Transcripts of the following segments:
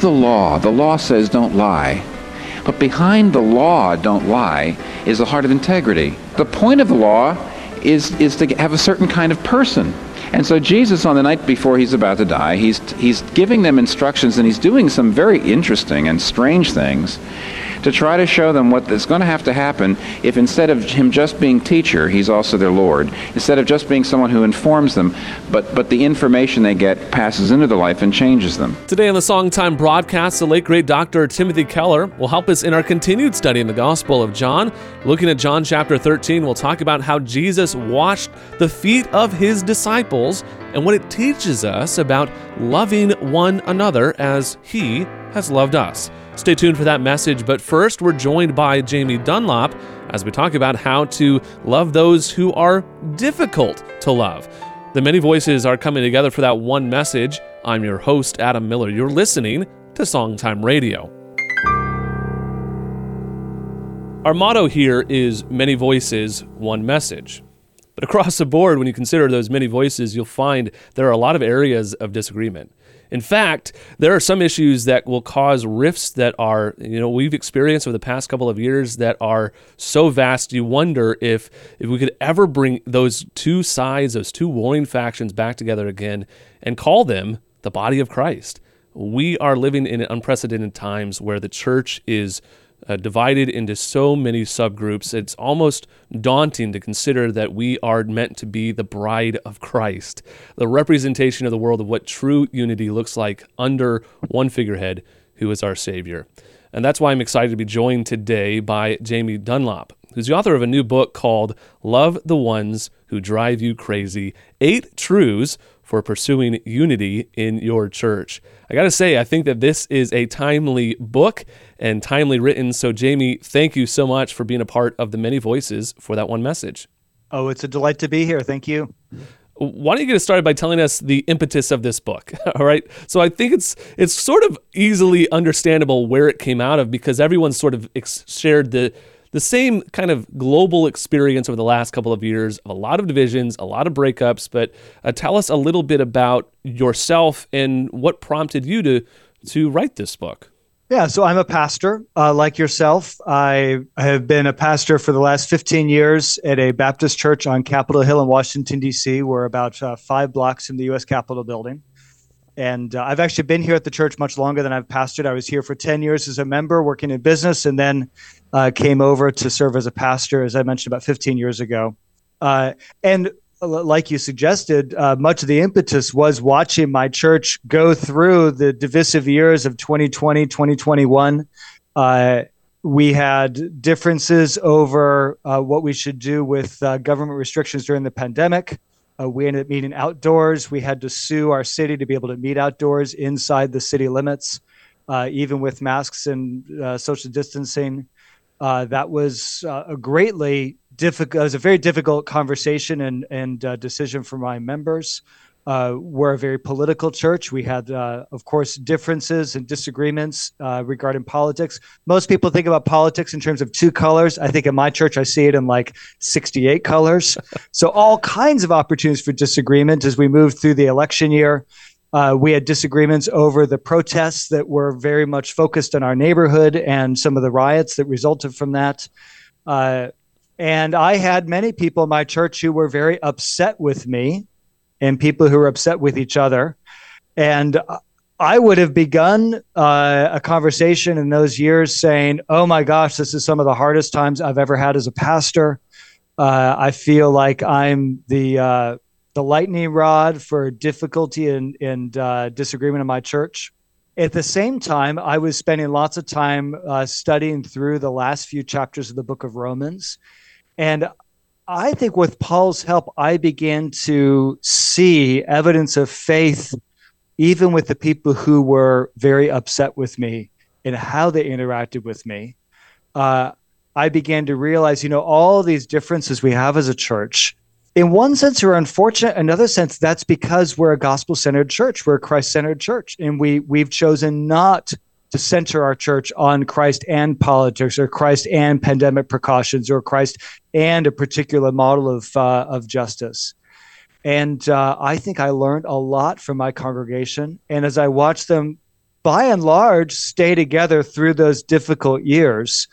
the law. The law says don't lie. But behind the law, don't lie, is the heart of integrity. The point of the law is, is to have a certain kind of person. And so Jesus, on the night before he's about to die, he's, he's giving them instructions and he's doing some very interesting and strange things to try to show them what is going to have to happen if instead of him just being teacher, he's also their Lord. Instead of just being someone who informs them, but, but the information they get passes into their life and changes them. Today on the Songtime broadcast, the late great Dr. Timothy Keller will help us in our continued study in the Gospel of John. Looking at John chapter 13, we'll talk about how Jesus washed the feet of his disciples and what it teaches us about loving one another as he has loved us. Stay tuned for that message, but first, we're joined by Jamie Dunlop as we talk about how to love those who are difficult to love. The many voices are coming together for that one message. I'm your host, Adam Miller. You're listening to Songtime Radio. Our motto here is many voices, one message. But across the board, when you consider those many voices, you'll find there are a lot of areas of disagreement. In fact, there are some issues that will cause rifts that are, you know, we've experienced over the past couple of years that are so vast you wonder if if we could ever bring those two sides, those two warring factions back together again and call them the body of Christ. We are living in unprecedented times where the church is uh, divided into so many subgroups. It's almost daunting to consider that we are meant to be the bride of Christ, the representation of the world of what true unity looks like under one figurehead who is our Savior. And that's why I'm excited to be joined today by Jamie Dunlop, who's the author of a new book called Love the Ones Who Drive You Crazy Eight Truths for Pursuing Unity in Your Church. I got to say, I think that this is a timely book and timely written. So, Jamie, thank you so much for being a part of the many voices for that one message. Oh, it's a delight to be here. Thank you. Why don't you get us started by telling us the impetus of this book? All right. So I think it's it's sort of easily understandable where it came out of because everyone sort of ex- shared the the same kind of global experience over the last couple of years of a lot of divisions, a lot of breakups. But uh, tell us a little bit about yourself and what prompted you to to write this book. Yeah, so I'm a pastor uh, like yourself. I have been a pastor for the last 15 years at a Baptist church on Capitol Hill in Washington, D.C. We're about uh, five blocks from the U.S. Capitol building. And uh, I've actually been here at the church much longer than I've pastored. I was here for 10 years as a member working in business and then uh, came over to serve as a pastor, as I mentioned, about 15 years ago. Uh, and like you suggested, uh, much of the impetus was watching my church go through the divisive years of 2020, 2021. Uh, we had differences over uh, what we should do with uh, government restrictions during the pandemic. Uh, we ended up meeting outdoors. We had to sue our city to be able to meet outdoors inside the city limits, uh, even with masks and social distancing. that was a greatly difficult. It was a very difficult conversation and and uh, decision for my members. Uh, we're a very political church. We had, uh, of course, differences and disagreements uh, regarding politics. Most people think about politics in terms of two colors. I think in my church, I see it in like 68 colors. so, all kinds of opportunities for disagreement as we moved through the election year. Uh, we had disagreements over the protests that were very much focused on our neighborhood and some of the riots that resulted from that. Uh, and I had many people in my church who were very upset with me and people who were upset with each other. And I would have begun uh, a conversation in those years saying, Oh my gosh, this is some of the hardest times I've ever had as a pastor. Uh, I feel like I'm the, uh, the lightning rod for difficulty and, and uh, disagreement in my church. At the same time, I was spending lots of time uh, studying through the last few chapters of the book of Romans and I think with Paul's help, I began to see evidence of faith, even with the people who were very upset with me and how they interacted with me. Uh, I began to realize, you know, all these differences we have as a church. In one sense, we're unfortunate. Another sense, that's because we're a gospel-centered church. We're a Christ-centered church, and we we've chosen not to center our church on Christ and politics, or Christ and pandemic precautions, or Christ and a particular model of uh, of justice. And uh, I think I learned a lot from my congregation. And as I watched them by and large stay together through those difficult years.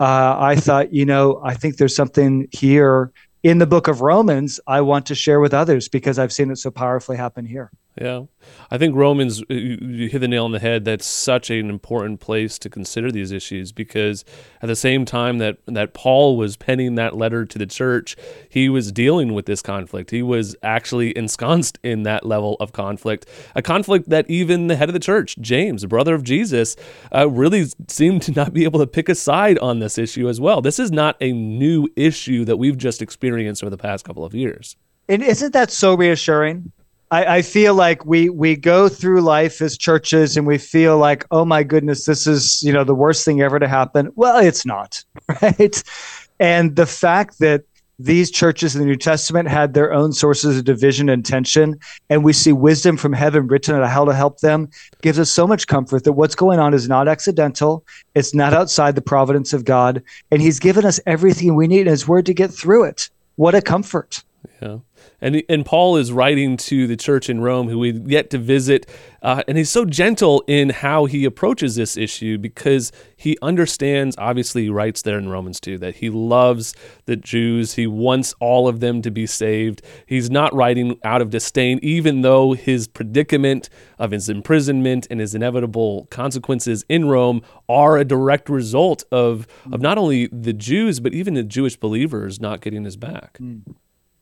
Uh, I thought, you know, I think there's something here in the book of Romans I want to share with others because I've seen it so powerfully happen here. Yeah. I think Romans, you hit the nail on the head. That's such an important place to consider these issues because at the same time that, that Paul was penning that letter to the church, he was dealing with this conflict. He was actually ensconced in that level of conflict, a conflict that even the head of the church, James, the brother of Jesus, uh, really seemed to not be able to pick a side on this issue as well. This is not a new issue that we've just experienced over the past couple of years. And isn't that so reassuring? I, I, feel like we we go through life as churches and we feel like, oh my goodness, this is you know the worst thing ever to happen. Well, it's not, right? And the fact that these churches in the New Testament had their own sources of division and tension, and we see wisdom from heaven written on how to help them, gives us so much comfort that what's going on is not accidental. It's not outside the providence of God, and He's given us everything we need in His Word to get through it. What a comfort! Yeah. And, and Paul is writing to the church in Rome, who we yet to visit, uh, and he's so gentle in how he approaches this issue because he understands. Obviously, he writes there in Romans 2 that he loves the Jews. He wants all of them to be saved. He's not writing out of disdain, even though his predicament of his imprisonment and his inevitable consequences in Rome are a direct result of, of not only the Jews, but even the Jewish believers not getting his back. Mm.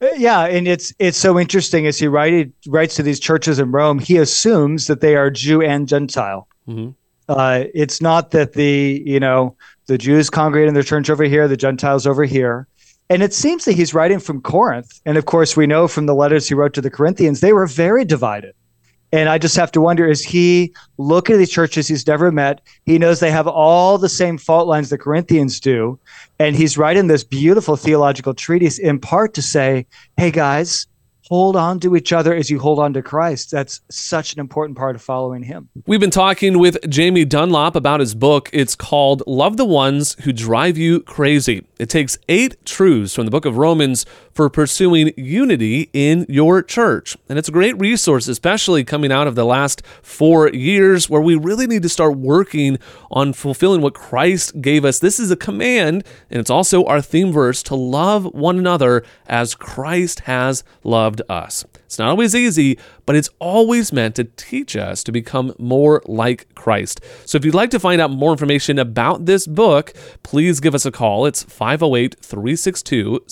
Uh, yeah, and it's it's so interesting as he write, writes to these churches in Rome. He assumes that they are Jew and Gentile. Mm-hmm. Uh, it's not that the you know the Jews congregate in their church over here, the Gentiles over here. And it seems that he's writing from Corinth, and of course we know from the letters he wrote to the Corinthians they were very divided. And I just have to wonder is he looking at these churches he's never met? He knows they have all the same fault lines the Corinthians do. And he's writing this beautiful theological treatise in part to say, hey guys, hold on to each other as you hold on to Christ. That's such an important part of following Him. We've been talking with Jamie Dunlop about his book. It's called Love the Ones Who Drive You Crazy. It takes eight truths from the book of Romans for pursuing unity in your church. And it's a great resource, especially coming out of the last four years where we really need to start working on fulfilling what Christ gave us. This is a command, and it's also our theme verse to love one another as Christ has loved us. It's not always easy, but it's always meant to teach us to become more like Christ. So if you'd like to find out more information about this book, please give us a call. It's 508 362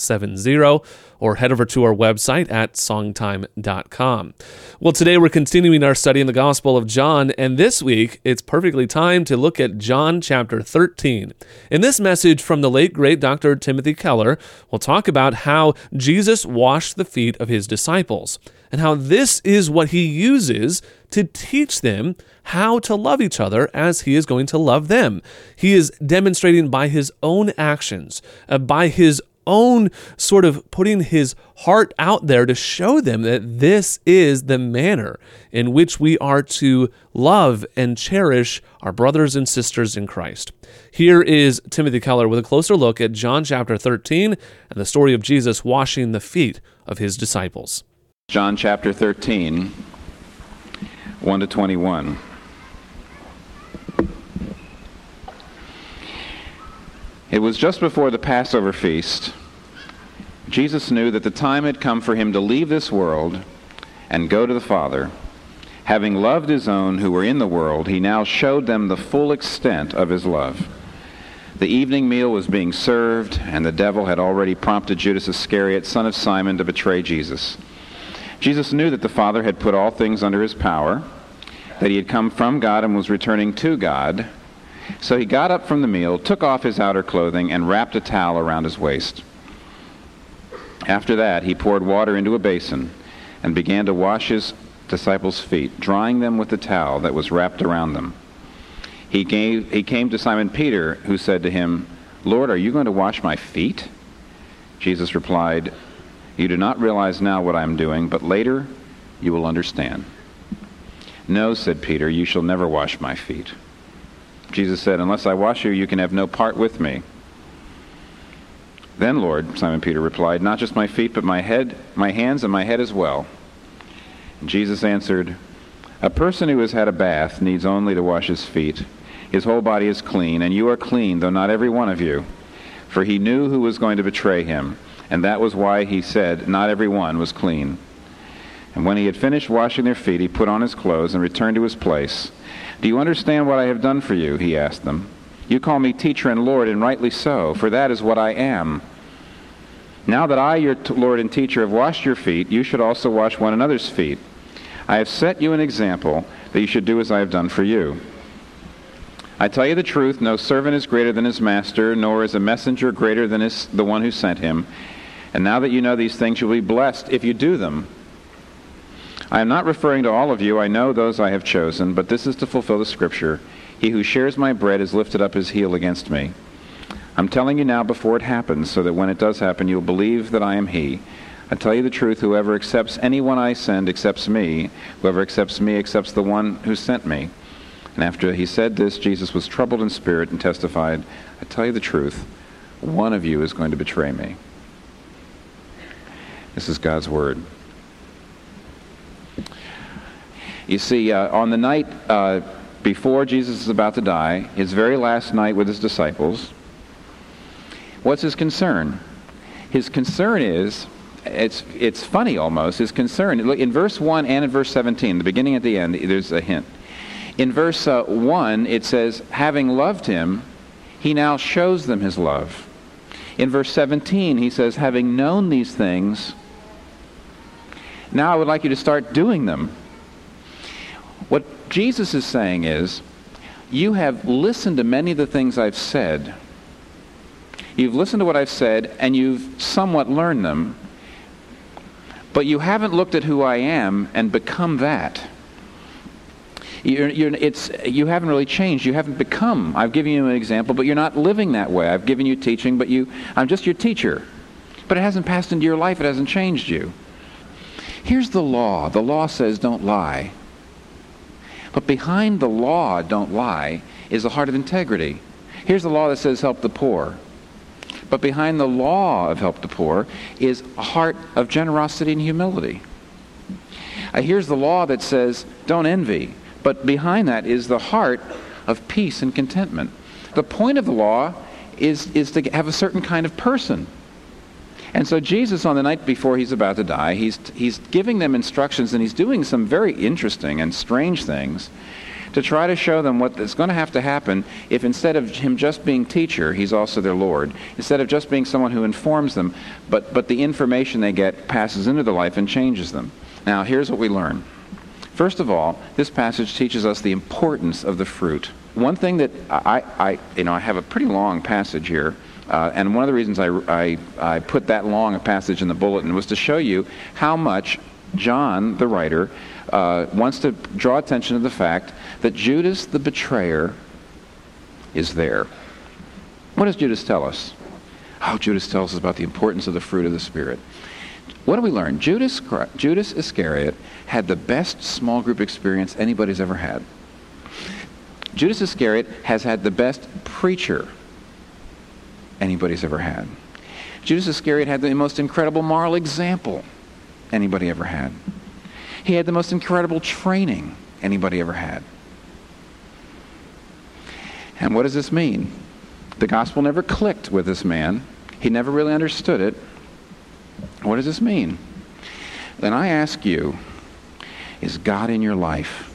7070 or head over to our website at songtime.com. Well, today we're continuing our study in the Gospel of John, and this week it's perfectly time to look at John chapter 13. In this message from the late great Dr. Timothy Keller, we'll talk about how Jesus washed the feet of his disciples and how this is what he uses to teach them how to love each other as he is going to love them. He is demonstrating by his own actions, uh, by his own sort of putting his heart out there to show them that this is the manner in which we are to love and cherish our brothers and sisters in Christ. Here is Timothy Keller with a closer look at John chapter 13 and the story of Jesus washing the feet of his disciples. John chapter 13, 1 to 21. It was just before the Passover feast. Jesus knew that the time had come for him to leave this world and go to the Father. Having loved his own who were in the world, he now showed them the full extent of his love. The evening meal was being served, and the devil had already prompted Judas Iscariot, son of Simon, to betray Jesus. Jesus knew that the Father had put all things under his power, that he had come from God and was returning to God. So he got up from the meal, took off his outer clothing, and wrapped a towel around his waist. After that, he poured water into a basin and began to wash his disciples' feet, drying them with the towel that was wrapped around them. He, gave, he came to Simon Peter, who said to him, Lord, are you going to wash my feet? Jesus replied, You do not realize now what I am doing, but later you will understand. No, said Peter, you shall never wash my feet. Jesus said, Unless I wash you, you can have no part with me. Then, Lord, Simon Peter replied, Not just my feet, but my head, my hands, and my head as well. And Jesus answered, A person who has had a bath needs only to wash his feet. His whole body is clean, and you are clean, though not every one of you. For he knew who was going to betray him, and that was why he said, Not every one was clean. And when he had finished washing their feet, he put on his clothes and returned to his place. Do you understand what I have done for you? He asked them. You call me teacher and Lord, and rightly so, for that is what I am. Now that I, your t- Lord and teacher, have washed your feet, you should also wash one another's feet. I have set you an example that you should do as I have done for you. I tell you the truth, no servant is greater than his master, nor is a messenger greater than his, the one who sent him. And now that you know these things, you'll be blessed if you do them. I am not referring to all of you. I know those I have chosen, but this is to fulfill the scripture. He who shares my bread has lifted up his heel against me. I'm telling you now before it happens, so that when it does happen, you'll believe that I am he. I tell you the truth, whoever accepts anyone I send accepts me. Whoever accepts me accepts the one who sent me. And after he said this, Jesus was troubled in spirit and testified, I tell you the truth, one of you is going to betray me. This is God's word. You see, uh, on the night uh, before Jesus is about to die, his very last night with his disciples, what's his concern? His concern is, it's, it's funny almost, his concern, in verse 1 and in verse 17, the beginning and the end, there's a hint. In verse uh, 1, it says, having loved him, he now shows them his love. In verse 17, he says, having known these things, now I would like you to start doing them. What Jesus is saying is, you have listened to many of the things I've said. You've listened to what I've said, and you've somewhat learned them. But you haven't looked at who I am and become that. You're, you're, it's, you haven't really changed. You haven't become. I've given you an example, but you're not living that way. I've given you teaching, but you, I'm just your teacher. But it hasn't passed into your life. It hasn't changed you. Here's the law. The law says don't lie. But behind the law, don't lie, is a heart of integrity. Here's the law that says help the poor. But behind the law of help the poor is a heart of generosity and humility. Uh, here's the law that says don't envy. But behind that is the heart of peace and contentment. The point of the law is, is to have a certain kind of person. And so Jesus, on the night before he's about to die, he's, he's giving them instructions and he's doing some very interesting and strange things to try to show them what is going to have to happen if instead of him just being teacher, he's also their Lord. Instead of just being someone who informs them, but, but the information they get passes into their life and changes them. Now, here's what we learn. First of all, this passage teaches us the importance of the fruit. One thing that I, I you know, I have a pretty long passage here. Uh, and one of the reasons I, I, I put that long a passage in the bulletin was to show you how much John, the writer, uh, wants to draw attention to the fact that Judas the betrayer is there. What does Judas tell us? Oh, Judas tells us about the importance of the fruit of the Spirit. What do we learn? Judas, Judas Iscariot had the best small group experience anybody's ever had. Judas Iscariot has had the best preacher anybody's ever had. Judas Iscariot had the most incredible moral example anybody ever had. He had the most incredible training anybody ever had. And what does this mean? The gospel never clicked with this man. He never really understood it. What does this mean? Then I ask you, is God in your life?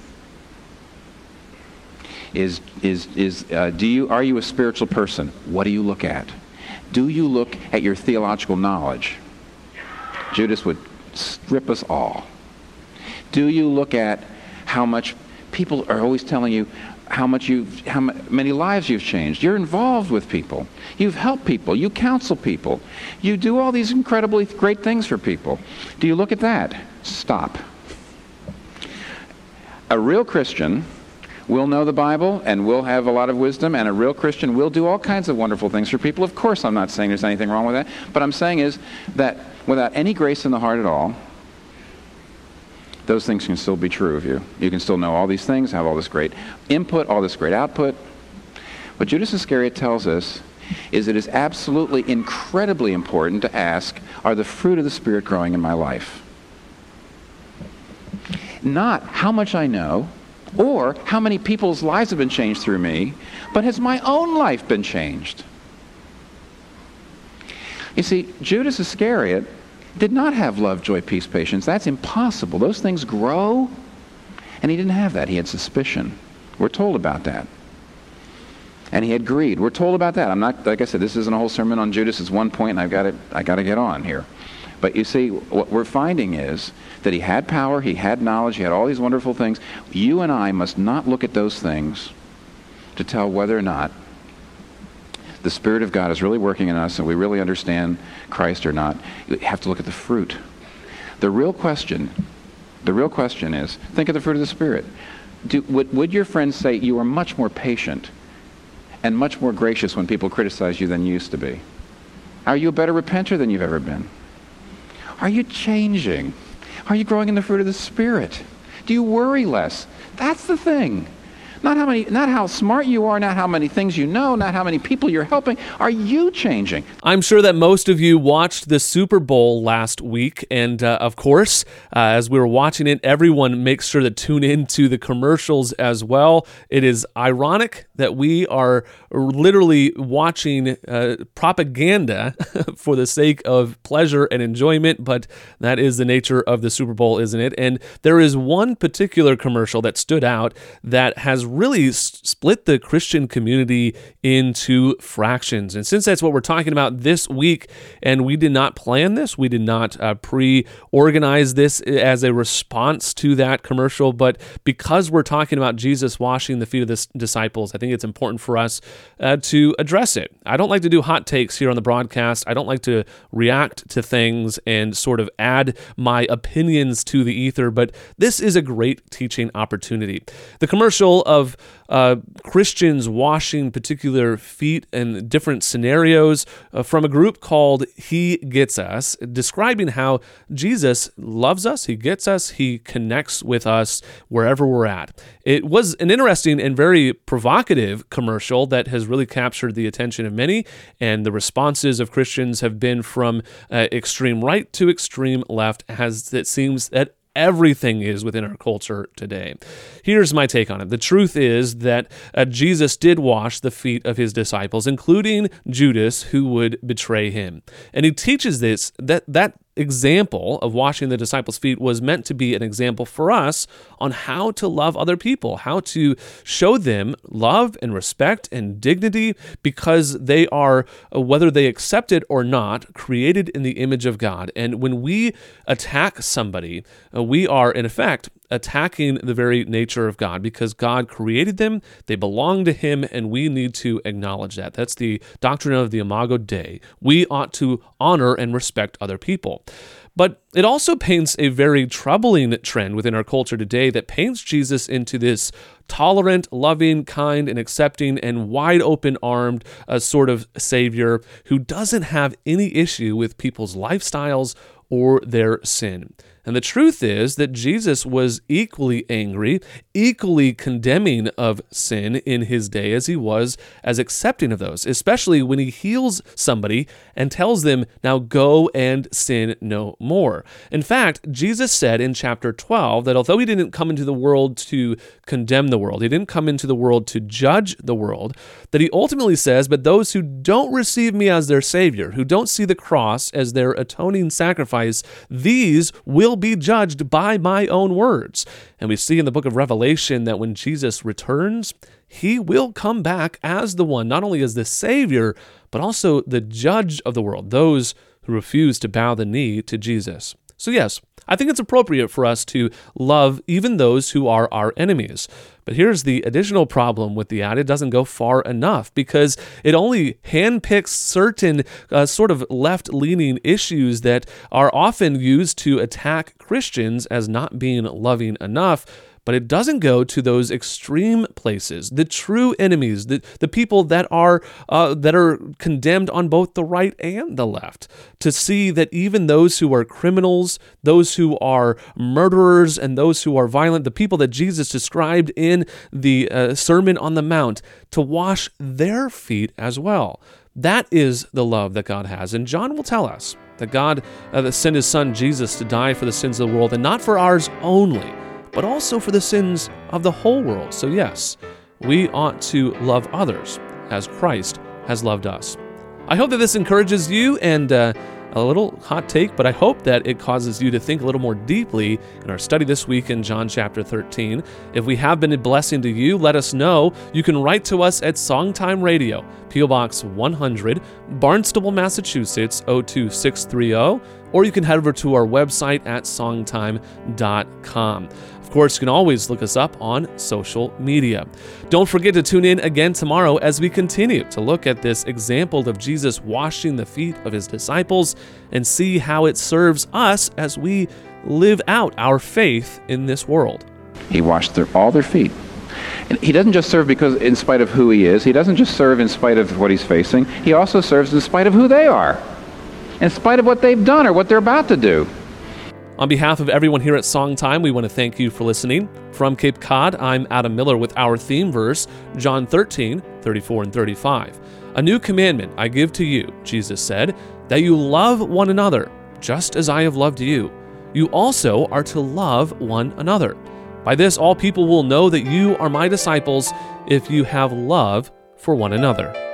Is, is, is, uh, do you, are you a spiritual person? What do you look at? Do you look at your theological knowledge? Judas would strip us all. Do you look at how much people are always telling you how much you've, how many lives you've changed? You're involved with people. You've helped people. You counsel people. You do all these incredibly great things for people. Do you look at that? Stop. A real Christian will know the Bible and will have a lot of wisdom, and a real Christian will do all kinds of wonderful things for people. Of course, I'm not saying there's anything wrong with that, but I'm saying is that without any grace in the heart at all, those things can still be true of you. You can still know all these things, have all this great input, all this great output. What Judas Iscariot tells us is it is absolutely incredibly important to ask, are the fruit of the Spirit growing in my life? not how much I know or how many people's lives have been changed through me, but has my own life been changed? You see, Judas Iscariot did not have love, joy, peace, patience. That's impossible. Those things grow. And he didn't have that. He had suspicion. We're told about that. And he had greed. We're told about that. I'm not, like I said, this isn't a whole sermon on Judas. It's one point, and I've got to, I got to get on here. But you see, what we're finding is that he had power, he had knowledge, he had all these wonderful things. You and I must not look at those things to tell whether or not the Spirit of God is really working in us and we really understand Christ or not. You have to look at the fruit. The real question, the real question is, think of the fruit of the Spirit. Do, would, would your friends say you are much more patient and much more gracious when people criticize you than you used to be? Are you a better repenter than you've ever been? Are you changing? Are you growing in the fruit of the Spirit? Do you worry less? That's the thing. Not how many, not how smart you are, not how many things you know, not how many people you're helping. Are you changing? I'm sure that most of you watched the Super Bowl last week, and uh, of course, uh, as we were watching it, everyone makes sure to tune into the commercials as well. It is ironic that we are literally watching uh, propaganda for the sake of pleasure and enjoyment, but that is the nature of the Super Bowl, isn't it? And there is one particular commercial that stood out that has really s- split the Christian community into fractions. And since that's what we're talking about this week, and we did not plan this, we did not uh, pre organize this as a response to that commercial, but because we're talking about Jesus washing the feet of the disciples, I think it's important for us uh, to address it. I don't like to do hot takes here on the broadcast. I don't like to react to things and sort of add my opinions to the ether, but this is a great teaching opportunity. The commercial of of uh, Christians washing particular feet in different scenarios uh, from a group called He Gets Us, describing how Jesus loves us, He gets us, He connects with us wherever we're at. It was an interesting and very provocative commercial that has really captured the attention of many, and the responses of Christians have been from uh, extreme right to extreme left, as it seems that everything is within our culture today. Here's my take on it. The truth is that uh, Jesus did wash the feet of his disciples, including Judas, who would betray him. And he teaches this that that example of washing the disciples' feet was meant to be an example for us on how to love other people, how to show them love and respect and dignity because they are, uh, whether they accept it or not, created in the image of God. And when we attack somebody, uh, we are, in effect, attacking the very nature of God because God created them, they belong to Him, and we need to acknowledge that. That's the doctrine of the Imago Dei. We ought to honor and respect other people. But it also paints a very troubling trend within our culture today that paints Jesus into this tolerant, loving, kind, and accepting, and wide open armed uh, sort of Savior who doesn't have any issue with people's lifestyles or their sin. And the truth is that Jesus was equally angry, equally condemning of sin in his day as he was as accepting of those, especially when he heals somebody and tells them, Now go and sin no more. In fact, Jesus said in chapter 12 that although he didn't come into the world to condemn the world, he didn't come into the world to judge the world, that he ultimately says, But those who don't receive me as their Savior, who don't see the cross as their atoning sacrifice, these will will be judged by my own words. And we see in the book of Revelation that when Jesus returns, he will come back as the one, not only as the Savior, but also the judge of the world, those who refuse to bow the knee to Jesus. So, yes, I think it's appropriate for us to love even those who are our enemies. But here's the additional problem with the ad it doesn't go far enough because it only handpicks certain uh, sort of left leaning issues that are often used to attack Christians as not being loving enough but it doesn't go to those extreme places, the true enemies, the, the people that are uh, that are condemned on both the right and the left. To see that even those who are criminals, those who are murderers, and those who are violent, the people that Jesus described in the uh, Sermon on the Mount, to wash their feet as well. That is the love that God has, and John will tell us that God uh, sent His Son Jesus to die for the sins of the world, and not for ours only but also for the sins of the whole world. So, yes, we ought to love others as Christ has loved us. I hope that this encourages you and uh, a little hot take, but I hope that it causes you to think a little more deeply in our study this week in John chapter 13. If we have been a blessing to you, let us know. You can write to us at Songtime Radio, P.O. Box 100, Barnstable, Massachusetts 02630, or you can head over to our website at songtime.com Of course, you can always look us up on social media. Don't forget to tune in again tomorrow as we continue to look at this example of Jesus washing the feet of his disciples and see how it serves us as we live out our faith in this world. He washed their, all their feet. And he doesn't just serve because in spite of who he is. He doesn't just serve in spite of what he's facing. He also serves in spite of who they are. In spite of what they've done or what they're about to do. On behalf of everyone here at Songtime, we want to thank you for listening. From Cape Cod, I'm Adam Miller with our theme verse, John 13, 34 and 35. A new commandment I give to you, Jesus said, that you love one another, just as I have loved you. You also are to love one another. By this, all people will know that you are my disciples if you have love for one another.